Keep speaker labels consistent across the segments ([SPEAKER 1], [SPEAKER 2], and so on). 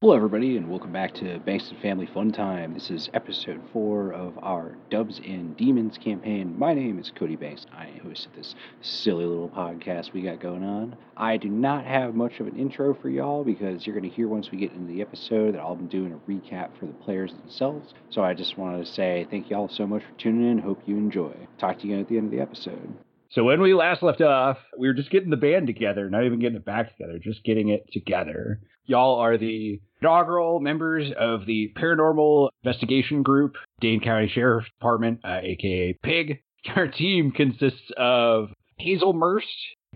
[SPEAKER 1] Hello, everybody, and welcome back to Bankston Family Fun Time. This is episode four of our Doves and Demons campaign. My name is Cody Banks. I host this silly little podcast we got going on. I do not have much of an intro for y'all because you're going to hear once we get into the episode that I'll be doing a recap for the players themselves. So I just wanted to say thank y'all so much for tuning in. Hope you enjoy. Talk to you again at the end of the episode.
[SPEAKER 2] So when we last left off, we were just getting the band together, not even getting it back together, just getting it together. Y'all are the inaugural members of the Paranormal Investigation Group, Dane County Sheriff's Department, uh, aka PIG. Our team consists of Hazel Merst,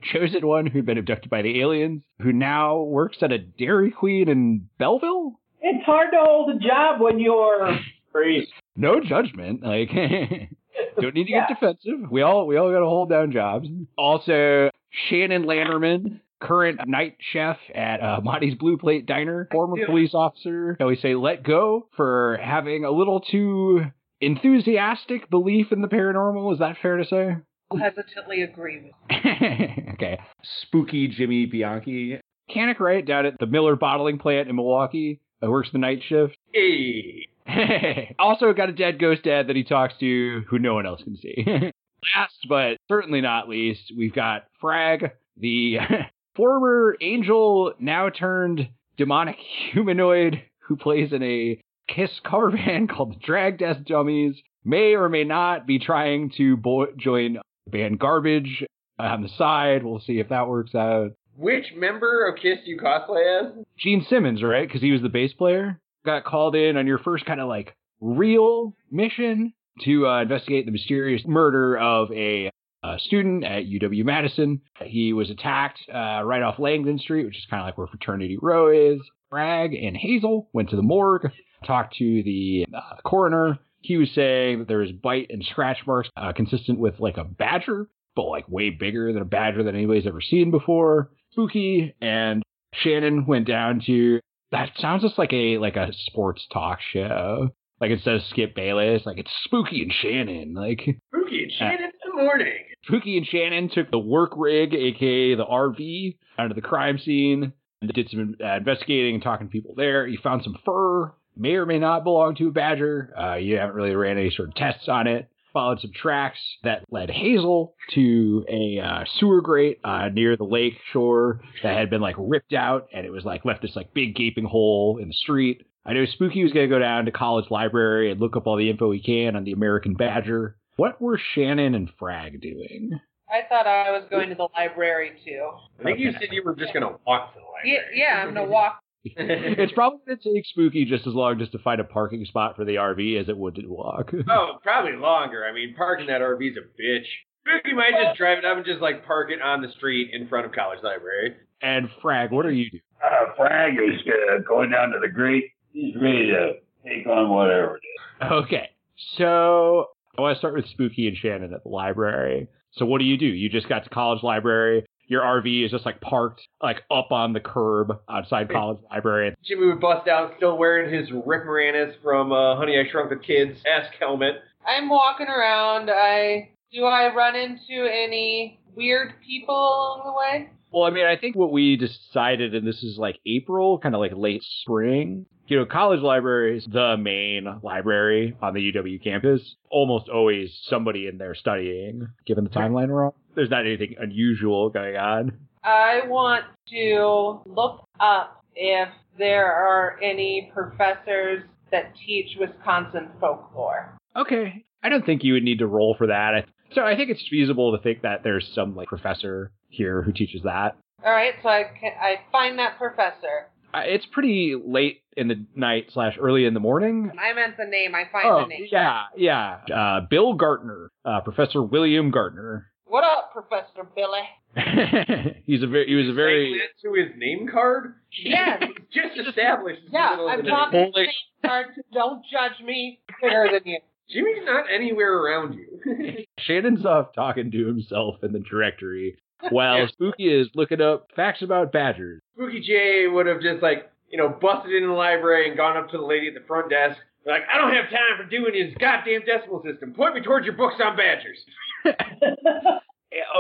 [SPEAKER 2] chosen one who'd been abducted by the aliens, who now works at a Dairy Queen in Belleville.
[SPEAKER 3] It's hard to hold a job when you're priest.
[SPEAKER 2] No judgment, like don't need to
[SPEAKER 3] Yeah.
[SPEAKER 2] get defensive. We all we all got to hold down jobs. Also, Shannon Landerman, current night chef at uh, Monty's Blue Plate Diner, former police officer. Shall we say let go for having a little too enthusiastic belief in the paranormal? Is that fair to say?
[SPEAKER 4] hesitantly agree with.
[SPEAKER 2] okay. Spooky Jimmy Bianchi. Mechanic right down at the Miller bottling plant in Milwaukee. Uh, works the night shift.
[SPEAKER 5] Hey.
[SPEAKER 2] also got a dead ghost dad that he talks to who no one else can see. Last but certainly not least, we've got Frag, the former angel now turned demonic humanoid who plays in a Kiss cover band called the Drag Death Dummies, may or may not be trying to bo- join the band Garbage on the side. We'll see if that works out.
[SPEAKER 5] Which member of Kiss do you cosplay as?
[SPEAKER 2] Gene Simmons, right? Because he was the bass player. Got called in on your first kind of like real mission to uh, investigate the mysterious murder of a uh, student at UW Madison. He was attacked uh, right off Langdon Street, which is kind of like where Fraternity Row is. Frag and Hazel went to the morgue, talked to the uh, coroner. He was saying that there was bite and scratch marks uh, consistent with like a badger, but like way bigger than a badger that anybody's ever seen before. Spooky and Shannon went down to that sounds just like a like a sports talk show. Like it says Skip Bayless, like it's Spooky and Shannon. Like
[SPEAKER 5] Spooky and Shannon in the morning.
[SPEAKER 2] Spooky and Shannon took the work rig, aka the RV, out of the crime scene and did some uh, investigating and talking to people there. You found some fur, may or may not belong to a badger. Uh, you haven't really ran any sort of tests on it. Followed some tracks that led Hazel to a uh, sewer grate uh, near the lake shore that had been like ripped out, and it was like left this like big gaping hole in the street. I know Spooky was going to go down to college library and look up all the info he can on the American Badger. What were Shannon and Frag doing?
[SPEAKER 4] I thought I was going to the library too.
[SPEAKER 5] I think you said you were just gonna walk to the
[SPEAKER 4] Yeah,
[SPEAKER 5] library.
[SPEAKER 4] yeah, I'm gonna walk.
[SPEAKER 2] it's probably going to take Spooky just as long just to find a parking spot for the RV as it would to walk.
[SPEAKER 5] oh, probably longer. I mean, parking that RV is a bitch. Spooky might just drive it up and just like park it on the street in front of college library.
[SPEAKER 2] And Frag, what are you doing?
[SPEAKER 6] Uh, Frag is uh, going down to the great. He's ready to take on whatever it is.
[SPEAKER 2] Okay, so I want to start with Spooky and Shannon at the library. So what do you do? You just got to college library. Your RV is just like parked like up on the curb outside college library.
[SPEAKER 5] Jimmy would bust out, still wearing his Rick Moranis from uh, Honey I Shrunk the Kids esque helmet.
[SPEAKER 4] I'm walking around. I do I run into any weird people along the way?
[SPEAKER 2] Well, I mean, I think what we decided, and this is like April, kind of like late spring. You know, college library is the main library on the UW campus. Almost always somebody in there studying, given the timeline we're on. There's not anything unusual going on.
[SPEAKER 4] I want to look up if there are any professors that teach Wisconsin folklore.
[SPEAKER 2] Okay. I don't think you would need to roll for that. So I think it's feasible to think that there's some like professor here who teaches that.
[SPEAKER 4] All right, so I can, I find that professor.
[SPEAKER 2] Uh, It's pretty late in the night slash early in the morning.
[SPEAKER 4] I meant the name. I find
[SPEAKER 2] Oh,
[SPEAKER 4] the name.
[SPEAKER 2] yeah, yeah. Uh, Bill Gartner, uh, Professor William Gartner.
[SPEAKER 4] What up, Professor Billy?
[SPEAKER 2] He's a very, he was a very,
[SPEAKER 5] to his name card?
[SPEAKER 4] Yes.
[SPEAKER 5] just established. in the
[SPEAKER 4] Yeah,
[SPEAKER 5] middle of
[SPEAKER 4] I'm
[SPEAKER 5] the
[SPEAKER 4] talking
[SPEAKER 5] night.
[SPEAKER 4] to card. Don't judge me. Bigger than you.
[SPEAKER 5] Jimmy's not anywhere around you.
[SPEAKER 2] Shannon's off talking to himself in the directory while Spooky is looking up facts about badgers.
[SPEAKER 5] Spooky J would have just like, you know, busted into the library and gone up to the lady at the front desk. Like, I don't have time for doing this goddamn decimal system. Point me towards your books on badgers.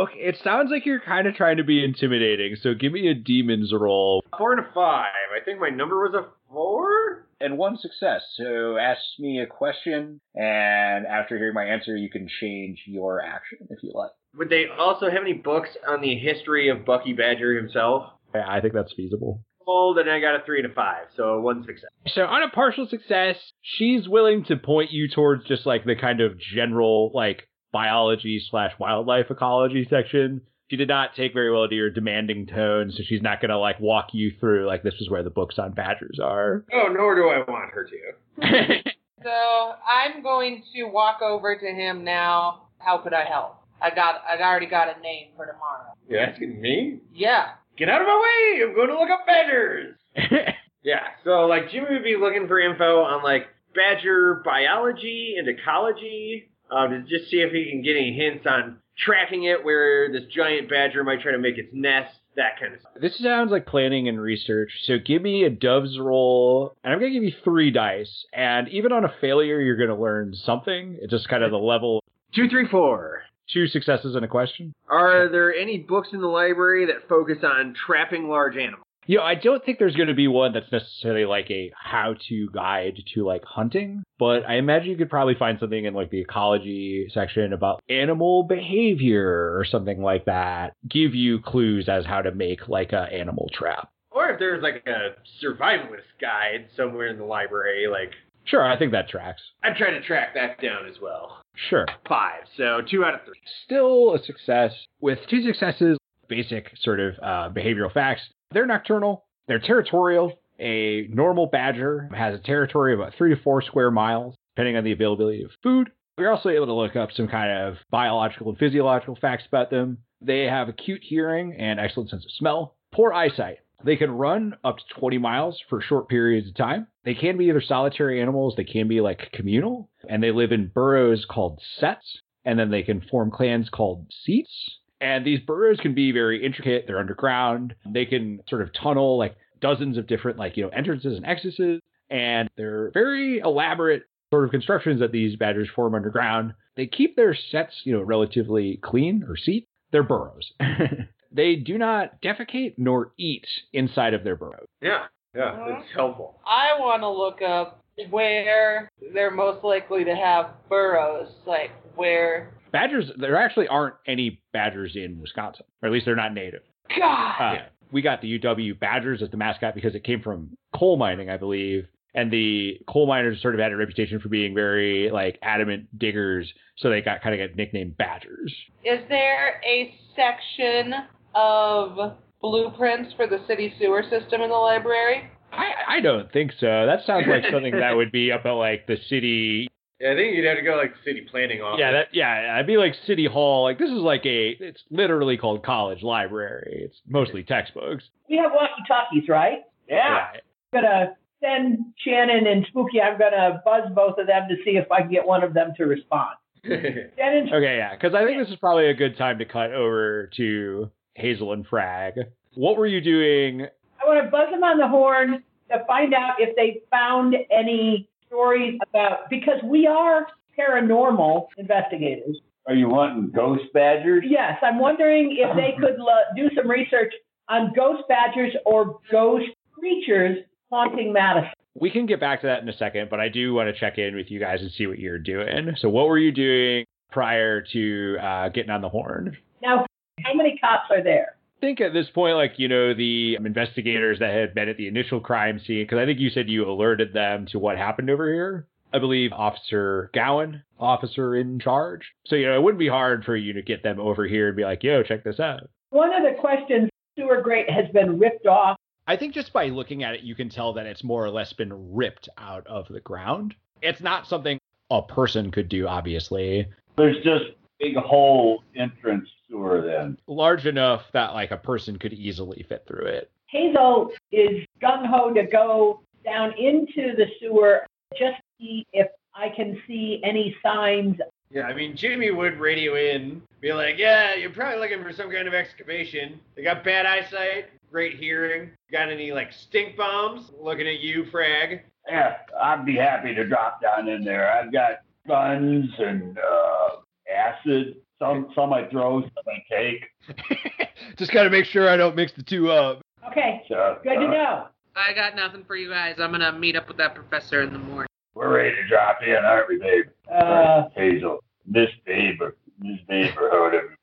[SPEAKER 2] Okay, it sounds like you're kind of trying to be intimidating. So give me a demons roll
[SPEAKER 5] Four and a five. I think my number was a four.
[SPEAKER 1] And one success. So ask me a question, and after hearing my answer, you can change your action if you like.
[SPEAKER 5] Would they also have any books on the history of Bucky Badger himself?
[SPEAKER 2] Yeah, I think that's feasible.
[SPEAKER 5] Well, then I got a three and a five, so one success.
[SPEAKER 2] So on a partial success, she's willing to point you towards just like the kind of general like biology slash wildlife ecology section. She did not take very well to your demanding tone, so she's not gonna like walk you through like this is where the books on badgers are.
[SPEAKER 5] Oh, nor do I want her to.
[SPEAKER 4] So I'm going to walk over to him now. How could I help? I got I already got a name for tomorrow.
[SPEAKER 5] You're asking me?
[SPEAKER 4] Yeah.
[SPEAKER 5] Get out of my way! I'm going to look up badgers. Yeah, so like Jimmy would be looking for info on like badger biology and ecology, uh, to just see if he can get any hints on tracking it, where this giant badger might try to make its nest, that kind of stuff.
[SPEAKER 2] This sounds like planning and research. So give me a doves roll, and I'm gonna give you three dice. And even on a failure, you're gonna learn something. It's just kind of the level.
[SPEAKER 5] Two, three, four.
[SPEAKER 2] Two successes and a question.
[SPEAKER 5] Are there any books in the library that focus on trapping large animals?
[SPEAKER 2] You know, I don't think there's going to be one that's necessarily like a how-to guide to like hunting, but I imagine you could probably find something in like the ecology section about animal behavior or something like that. Give you clues as how to make like a animal trap.
[SPEAKER 5] Or if there's like a survivalist guide somewhere in the library, like
[SPEAKER 2] Sure, I think that tracks.
[SPEAKER 5] I'm trying to track that down as well.
[SPEAKER 2] Sure.
[SPEAKER 5] Five, so two out of three.
[SPEAKER 2] Still a success with two successes. Basic sort of uh, behavioral facts. They're nocturnal. They're territorial. A normal badger has a territory of about three to four square miles, depending on the availability of food. We're also able to look up some kind of biological and physiological facts about them. They have acute hearing and excellent sense of smell, poor eyesight. They can run up to 20 miles for short periods of time. They can be either solitary animals, they can be like communal, and they live in burrows called setts, and then they can form clans called seats. And these burrows can be very intricate. They're underground. They can sort of tunnel like dozens of different like, you know, entrances and exits. And they're very elaborate sort of constructions that these badgers form underground. They keep their setts, you know, relatively clean or seat. They're burrows. they do not defecate nor eat inside of their burrows.
[SPEAKER 5] Yeah, yeah,
[SPEAKER 4] Mhm.
[SPEAKER 5] that's helpful.
[SPEAKER 4] I want to look up where they're most likely to have burrows, like where.
[SPEAKER 2] Badgers, there actually aren't any badgers in Wisconsin, or at least they're not native.
[SPEAKER 4] God.
[SPEAKER 2] Uh, We got the UW Badgers as the mascot because it came from coal mining, I believe. And the coal miners sort of had a reputation for being very like adamant diggers, so they got kind of got nicknamed Badgers.
[SPEAKER 4] Is there a section of blueprints for the city sewer system in the library?
[SPEAKER 2] I I don't think so. That sounds like something that would be up at like the city.
[SPEAKER 5] Yeah, I think you'd have to go like city planning office.
[SPEAKER 2] Yeah, that yeah, I'd be like city hall. Like this is like a. It's literally called college library. It's mostly textbooks.
[SPEAKER 3] We have walkie talkies, right? Yeah.
[SPEAKER 2] Right.
[SPEAKER 3] I'm gonna send Shannon and Spooky. I'm gonna buzz both of them to see if I can get one of them to respond. Shannon,
[SPEAKER 2] Okay, yeah, because I think this is probably a good time to cut over to Hazel and Frag. What were you doing?
[SPEAKER 3] I want to buzz them on the horn to find out if they found any stories about because we are paranormal investigators.
[SPEAKER 6] Are you wanting ghost badgers?
[SPEAKER 3] Yes, I'm wondering if they could lo- do some research on ghost badgers or ghost creatures haunting Madison.
[SPEAKER 2] We can get back to that in a second, but I do want to check in with you guys and see what you're doing. So, what were you doing prior to uh, getting on the horn?
[SPEAKER 3] Now, how many cops are there?
[SPEAKER 2] I think at this point, like, you know, the um, investigators that had been at the initial crime scene, because I think you said you alerted them to what happened over here. I believe Officer Gowan, officer in charge. So, you know, it wouldn't be hard for you to get them over here and be like, yo, check this out.
[SPEAKER 3] One of the questions, sewer grate has been ripped off.
[SPEAKER 2] I think just by looking at it, you can tell that it's more or less been ripped out of the ground. It's not something a person could do, obviously.
[SPEAKER 6] There's just big hole entrance sewer then.
[SPEAKER 2] Large enough that like a person could easily fit through it.
[SPEAKER 3] Hazel is gung ho to go down into the sewer just see if I can see any signs.
[SPEAKER 5] Yeah, I mean, Jimmy would radio in, be like, yeah, you're probably looking for some kind of excavation. They got bad eyesight, great hearing. Got any, like, stink bombs? Looking at you, Frag.
[SPEAKER 6] Yeah, I'd be happy to drop down in there. I've got guns and uh, acid, Some some I throw, some I take.
[SPEAKER 2] Just got to make sure I don't mix the two up.
[SPEAKER 3] Okay,
[SPEAKER 6] So,
[SPEAKER 3] good to know.
[SPEAKER 7] I got nothing for you guys. I'm gonna meet up with that professor in the morning.
[SPEAKER 6] We're ready to drop in, aren't we, babe?
[SPEAKER 3] Uh,
[SPEAKER 6] Hazel, Miss Babe, Miss Babe, or whatever.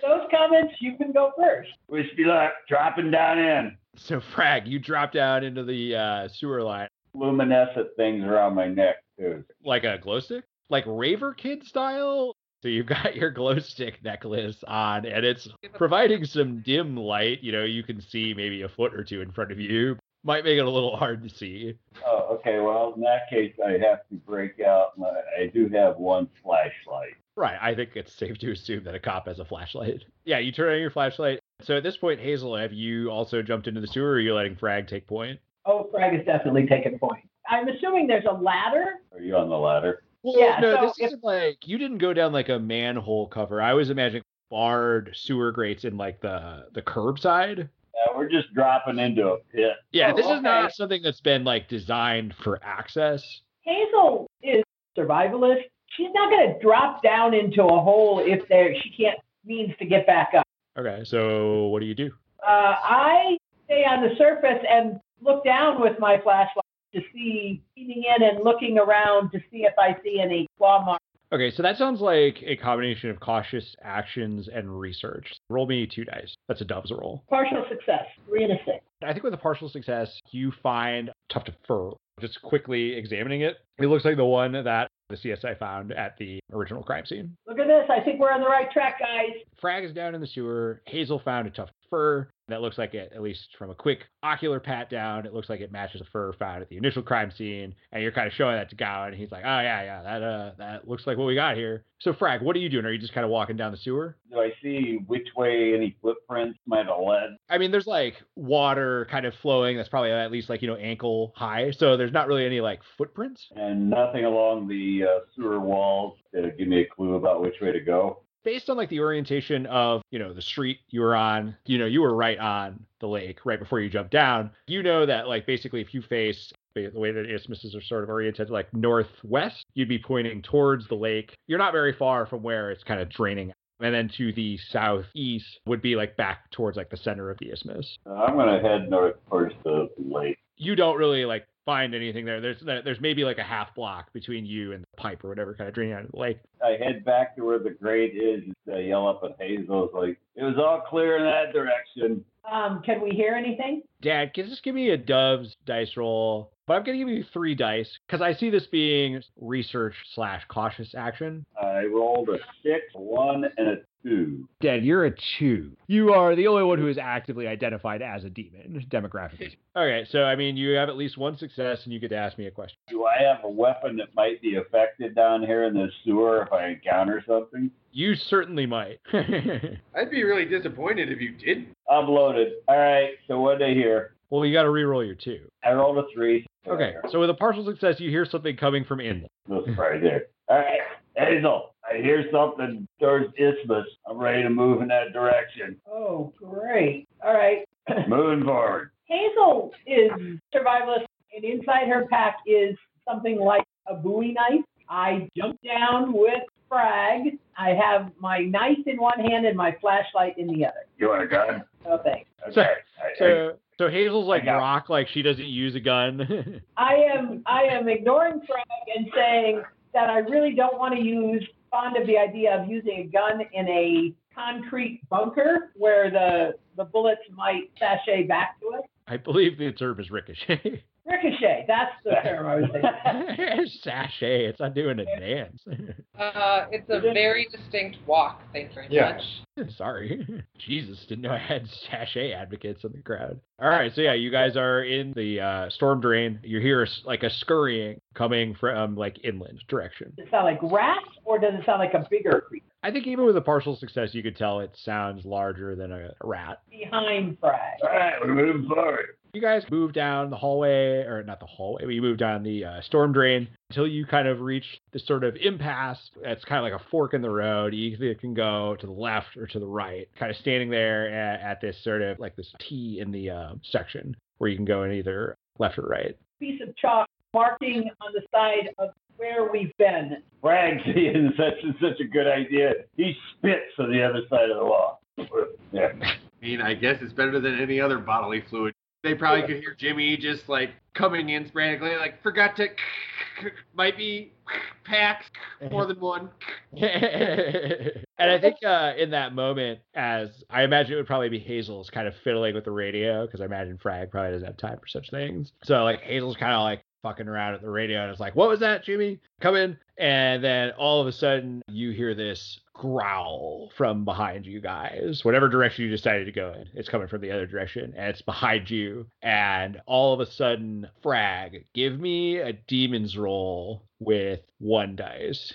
[SPEAKER 3] those comments, you can go first.
[SPEAKER 6] Wish me luck. Dropping down in.
[SPEAKER 2] So, Frag, you drop down into the uh, sewer line
[SPEAKER 6] Luminescent things around my neck too.
[SPEAKER 2] like a glow stick, like Raver Kid style. So you've got your glow stick necklace on, and it's providing some dim light. You know, you can see maybe a foot or two in front of you. Might make it a little hard to see.
[SPEAKER 6] Oh, okay. Well, in that case, I have to break out. My, I do have one flashlight.
[SPEAKER 2] Right. I think it's safe to assume that a cop has a flashlight. Yeah, you turn on your flashlight. So at this point, Hazel, have you also jumped into the sewer or are you letting Frag take point?
[SPEAKER 3] Oh, Frag is definitely taking point. I'm assuming there's a ladder.
[SPEAKER 6] Are you on the ladder?
[SPEAKER 2] Well,
[SPEAKER 3] Yeah,
[SPEAKER 2] no,
[SPEAKER 3] so
[SPEAKER 2] this
[SPEAKER 3] if-
[SPEAKER 2] isn't like you didn't go down like a manhole cover. I was imagining barred sewer grates in like the the curbside.
[SPEAKER 6] Yeah, we're just dropping into a pit.
[SPEAKER 2] Yeah,
[SPEAKER 3] Oh,
[SPEAKER 2] this is not something that's been like designed for access.
[SPEAKER 3] Hazel is survivalist. She's not going to drop down into a hole if there she can't means to get back up.
[SPEAKER 2] Okay, so what do you do?
[SPEAKER 3] Uh, I stay on the surface and look down with my flashlight to see, leaning in and looking around to see if I see any claw marks.
[SPEAKER 2] Okay, so that sounds like a combination of cautious actions and research. Roll me two dice. That's a dove's roll.
[SPEAKER 3] Partial success, three and a six.
[SPEAKER 2] I think with a partial success, you find tuft of fur. Just quickly examining it, it looks like the one that the CSI found at the original crime scene.
[SPEAKER 3] Look at this. I think we're on the right track, guys.
[SPEAKER 2] Frag is down in the sewer. Hazel found a tuft of fur that looks like it, at least from a quick ocular pat down, it looks like it matches the fur found at the initial crime scene. And you're kind of showing that to Gowan, and he's like, "Oh yeah, yeah, that uh, that looks like what we got here." So Frag, what are you doing? Are you just kind of walking down the sewer?
[SPEAKER 6] Do I see which way any footprints might have led?
[SPEAKER 2] I mean, there's like water kind of flowing. That's probably at least like you know ankle high. So there's not really any like footprints.
[SPEAKER 6] And nothing along the uh, sewer walls to give me a clue about which way to go.
[SPEAKER 2] Based on like the orientation of you know the street you were on you know you were right on the lake right before you jumped down you know that like basically if you face the way that isthmuses are sort of oriented like northwest you'd be pointing towards the lake. You're not very far from where it's kind of draining. And then to the southeast would be like back towards like the center of the isthmus.
[SPEAKER 6] I'm going to head north towards the lake.
[SPEAKER 2] You don't really like find anything there there's there's maybe like a half block between you and the pipe or whatever kind of draining out of the lake
[SPEAKER 6] I head back to where the grate is. I yell up at Hazel, like, it was all clear in that direction.
[SPEAKER 3] Um, can we hear anything?
[SPEAKER 2] Dad, can you just give me a Dove's dice roll? But I'm going to give you three dice because I see this being research slash cautious action.
[SPEAKER 6] I rolled a six, one, and a two.
[SPEAKER 2] Dad, you're a two. You are the only one who is actively identified as a demon, demographically. Okay, so I mean, you have at least one success and you get to ask me a question.
[SPEAKER 6] Do I have a weapon that might be affected down here in the sewer if I encounter something?
[SPEAKER 2] You certainly might.
[SPEAKER 5] I'd be really disappointed if you didn't.
[SPEAKER 6] I'm loaded. All right, so what did I hear?
[SPEAKER 2] Well, you got to re-roll your two.
[SPEAKER 6] I rolled a three.
[SPEAKER 2] Okay, so with a partial success, you hear something coming from inland.
[SPEAKER 6] That's right there. All right, Hazel, I hear something towards Isthmus. I'm ready to move in that direction.
[SPEAKER 3] Oh, great. All right.
[SPEAKER 6] Moving forward.
[SPEAKER 3] Hazel is survivalist, and inside her pack is something like a Bowie knife. I jump down with Frag. I have my knife in one hand and my flashlight in the other.
[SPEAKER 6] You want a gun?
[SPEAKER 3] No thanks.
[SPEAKER 2] So-
[SPEAKER 6] Okay. I- I-
[SPEAKER 2] So, so Hazel's like
[SPEAKER 6] I got-
[SPEAKER 2] rock, like she doesn't use a gun.
[SPEAKER 3] I am I am ignoring Frag and saying that I really don't want to use fond of the idea of using a gun in a concrete bunker where the the bullets might sashay back to us.
[SPEAKER 2] I believe the term is ricochet.
[SPEAKER 3] Ricochet, that's the term I was thinking.
[SPEAKER 2] Sachet. It's not doing a dance.
[SPEAKER 4] Uh, it's a very distinct walk. Thank you very
[SPEAKER 5] Yeah.
[SPEAKER 4] much.
[SPEAKER 2] Sorry. Jesus, didn't know I had sachet advocates in the crowd. All right, so yeah, you guys are in the uh, storm drain. You hear s- like a scurrying coming from like inland direction.
[SPEAKER 3] Does it sound like rats or does it sound like a bigger creature
[SPEAKER 2] I think even with a partial success, you could tell it sounds larger than a rat.
[SPEAKER 3] behind Frag?
[SPEAKER 6] All right, we're moving forward.
[SPEAKER 2] You guys move down the hallway, or not the hallway, but you move down the uh, storm drain until you kind of reach this sort of impasse. It's kind of like a fork in the road. You either can go to the left or to the right, kind of standing there at, at this sort of like this T in the uh, section where you can go in either left or right.
[SPEAKER 3] Piece of chalk marking on the side of where we've been.
[SPEAKER 6] Frag seeing such and such a good idea. He spits on the other side of the wall. Yeah.
[SPEAKER 5] I mean, I guess it's better than any other bodily fluid. They probably could hear Jimmy just like coming in sporadically, like forgot to, might be packs more than one.
[SPEAKER 2] and I think uh, in that moment, as I imagine it would probably be Hazel's kind of fiddling with the radio because I imagine Frag probably doesn't have time for such things. So like Hazel's kind of like fucking around at the radio and it's like, "What was that, Jimmy? Come in!" And then all of a sudden, you hear this growl from behind you guys, whatever direction you decided to go in. It's coming from the other direction, and it's behind you. And all of a sudden, Frag, give me a demon's roll with one dice.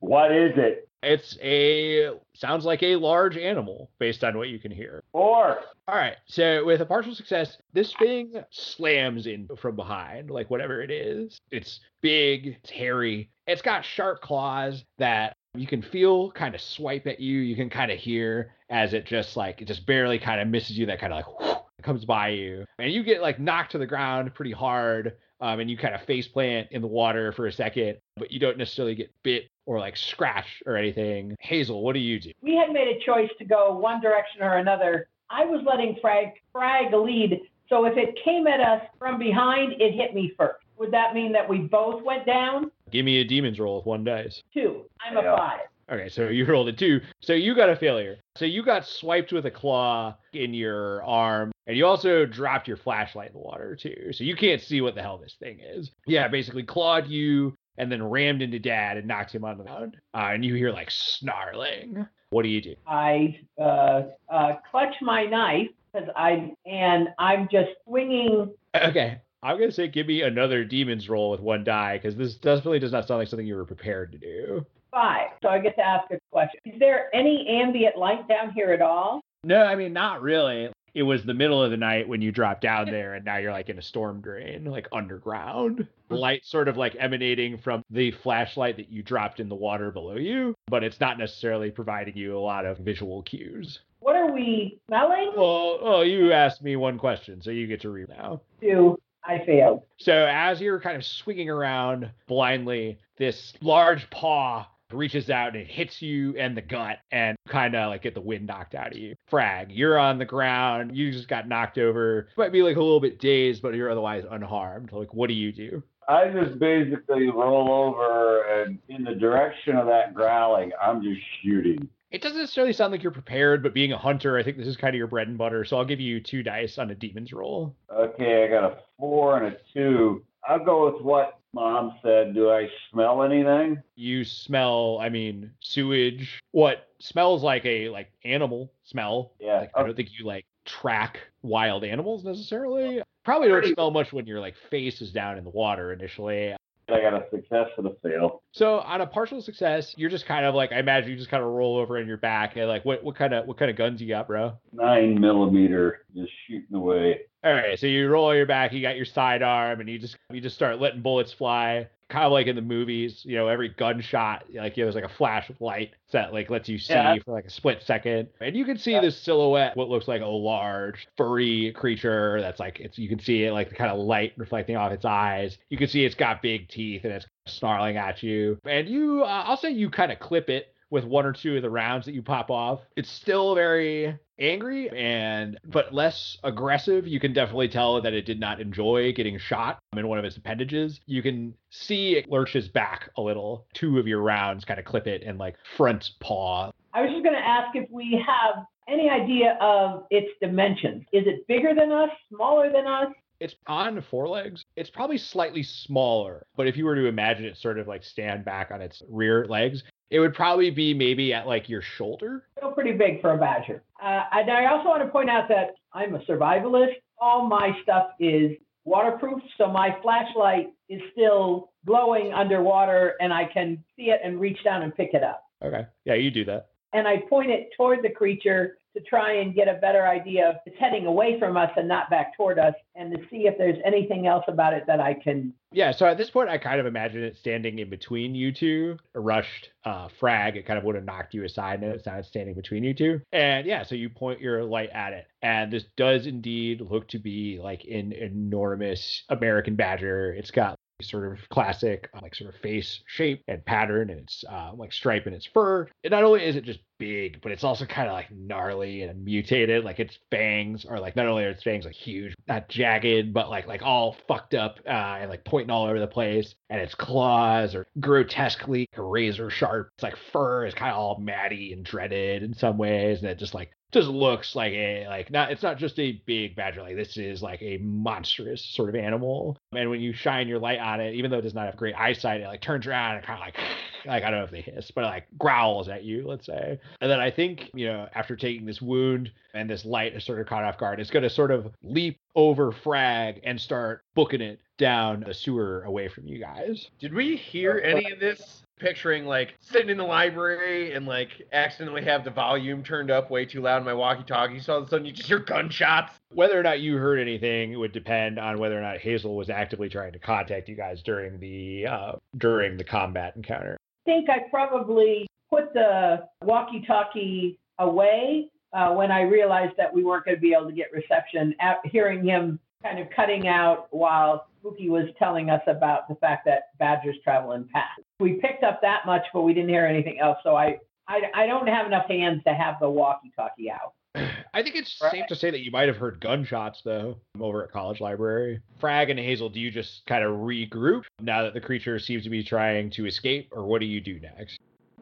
[SPEAKER 6] What is it?
[SPEAKER 2] It's a sounds like a large animal based on what you can hear.
[SPEAKER 6] Four.
[SPEAKER 2] All right. So with a partial success, this thing slams in from behind, like whatever it is. It's big, it's hairy. It's got sharp claws that you can feel kind of swipe at you. You can kind of hear as it just like it just barely kind of misses you. That kind of like whoosh, comes by you, and you get like knocked to the ground pretty hard. Um, and you kind of face plant in the water for a second, but you don't necessarily get bit or like scratch or anything. Hazel, what do you do?
[SPEAKER 3] We had made a choice to go one direction or another. I was letting Frag Frag lead, so if it came at us from behind, it hit me first. Would that mean that we both went down?
[SPEAKER 2] Give me a demon's roll with one dice.
[SPEAKER 3] Two. I'm a five.
[SPEAKER 2] Okay, so you rolled a two. So you got a failure. So you got swiped with a claw in your arm, and you also dropped your flashlight in the water too. So you can't see what the hell this thing is. Yeah, basically clawed you and then rammed into Dad and knocked him on the ground. Uh, and you hear like snarling. What do you do?
[SPEAKER 3] I uh, uh, clutch my knife because I and I'm just swinging.
[SPEAKER 2] Okay, I'm gonna say give me another demon's roll with one die because this definitely does not sound like something you were prepared to do.
[SPEAKER 3] Five. So I get to ask a question. Is there any ambient light down here at all?
[SPEAKER 2] No, I mean not really. It was the middle of the night when you dropped down there, and now you're like in a storm drain, like underground. Light sort of like emanating from the flashlight that you dropped in the water below you, but it's not necessarily providing you a lot of visual cues.
[SPEAKER 3] What are we smelling?
[SPEAKER 2] Well, oh, you asked me one question, so you get to read now.
[SPEAKER 3] Two. I failed.
[SPEAKER 2] So as you're kind of swinging around blindly, this large paw reaches out and it hits you in the gut and kind of like get the wind knocked out of you. Frag, you're on the ground. You just got knocked over. You might be like a little bit dazed, but you're otherwise unharmed. Like, what do you do?
[SPEAKER 6] I just basically roll over and in the direction of that growling, I'm just shooting.
[SPEAKER 2] It doesn't necessarily sound like you're prepared, but being a hunter, I think this is kind of your bread and butter. So I'll give you two dice on a demon's roll.
[SPEAKER 6] Okay, I got a four and a two. I'll go with what mom said. Do I smell anything?
[SPEAKER 2] You smell, I mean, sewage. What smells like a like animal smell.
[SPEAKER 6] Yeah.
[SPEAKER 2] Like, I don't think you like track wild animals necessarily. Probably don't smell much when your like face is down in the water initially.
[SPEAKER 6] I got a success and a fail.
[SPEAKER 2] So on a partial success, you're just kind of like I imagine you just kind of roll over in your back and like what what kind of what kind of guns you got, bro?
[SPEAKER 6] Nine millimeter, just shooting away.
[SPEAKER 2] All right, so you roll your back, you got your sidearm, and you just you just start letting bullets fly, kind of like in the movies. You know, every gunshot, like you know, there's like a flash of light that like lets you see
[SPEAKER 6] Yeah.
[SPEAKER 2] for like a split second, and you can see
[SPEAKER 6] Yeah.
[SPEAKER 2] this silhouette, what looks like a large furry creature that's like it's you can see it like the kind of light reflecting off its eyes. You can see it's got big teeth and it's snarling at you, and you, uh, I'll say you kind of clip it with one or two of the rounds that you pop off. It's still very angry and but less aggressive. You can definitely tell that it did not enjoy getting shot in one of its appendages. You can see it lurches back a little. Two of your rounds kind of clip it and like front paw.
[SPEAKER 3] I was just going to ask if we have any idea of its dimensions. Is it bigger than us? Smaller than us?
[SPEAKER 2] It's on four legs. It's probably slightly smaller, but if you were to imagine it sort of like stand back on its rear legs, it would probably be maybe at like your shoulder.
[SPEAKER 3] Still pretty big for a badger. Uh, and I also want to point out that I'm a survivalist. All my stuff is waterproof, so my flashlight is still glowing underwater, and I can see it and reach down and pick it up.
[SPEAKER 2] Okay. Yeah, you do that.
[SPEAKER 3] And I point it toward the creature to try and get a better idea of it's heading away from us and not back toward us, and to see if there's anything else about it that I can.
[SPEAKER 2] Yeah, so at this point, I kind of imagine it standing in between you two. A rushed uh, frag, it kind of would have knocked you aside, and it's now it's standing between you two. And yeah, so you point your light at it, and this does indeed look to be like an enormous American badger. It's got sort of classic, uh, like sort of face shape and pattern, and it's uh, like stripe in its fur. And not only is it just big, but it's also kind of like gnarly and mutated. Like its fangs are like not only are its fangs like huge, not jagged, but like like all fucked up uh, and like pointing all over the place. And its claws are grotesquely razor sharp. It's like fur is kind of all matty and dreaded in some ways, and it just like just looks like a like not it's not just a big badger like this is like a monstrous sort of animal. And when you shine your light on it even though it does not have great eyesight it like turns around and kind of like like i don't know if they hiss but like growls at you let's say and then i think you know after taking this wound and this light is sort of caught off guard it's going to sort of leap over frag and start booking it down the sewer away from you guys
[SPEAKER 5] Did we hear any of this? Picturing like sitting in the library and like accidentally have the volume turned up way too loud in my walkie-talkie, so all of a sudden you just hear gunshots.
[SPEAKER 2] whether or not you heard anything would depend on whether or not Hazel was actively trying to contact you guys during the uh, during the combat encounter.
[SPEAKER 3] Think I probably put the walkie-talkie away uh, when I realized that we weren't going to be able to get reception. At hearing him kind of cutting out while Spooky was telling us about the fact that badgers travel in packs. We picked up that much, but we didn't hear anything else. So I, I, I don't have enough hands to have the walkie-talkie out.
[SPEAKER 2] I think it's
[SPEAKER 3] Right.
[SPEAKER 2] safe to say that you might have heard gunshots though over at College Library. Frag and Hazel, do you just kind of regroup now that the creature seems to be trying to escape, or what do you do next?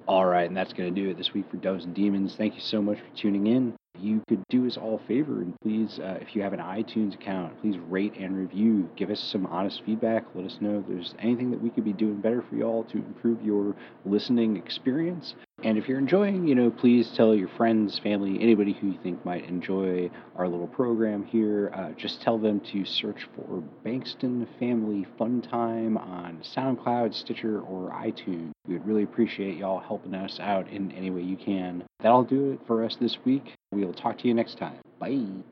[SPEAKER 1] All right, and that's going to do it this week for Doves and Demons. Thank you so much for tuning in. You could do us all a favor and please, uh, if you have an iTunes account, please rate and review. Give us some honest feedback. Let us know if there's anything that we could be doing better for y'all to improve your listening experience. And if you're enjoying, you know, please tell your friends, family, anybody who you think might enjoy our little program here. Uh, just tell them to search for Bankston Family Fun Time on SoundCloud, Stitcher, or iTunes. We would really appreciate y'all helping us out in any way you can. That'll do it for us this week. We'll talk to you next time. Bye.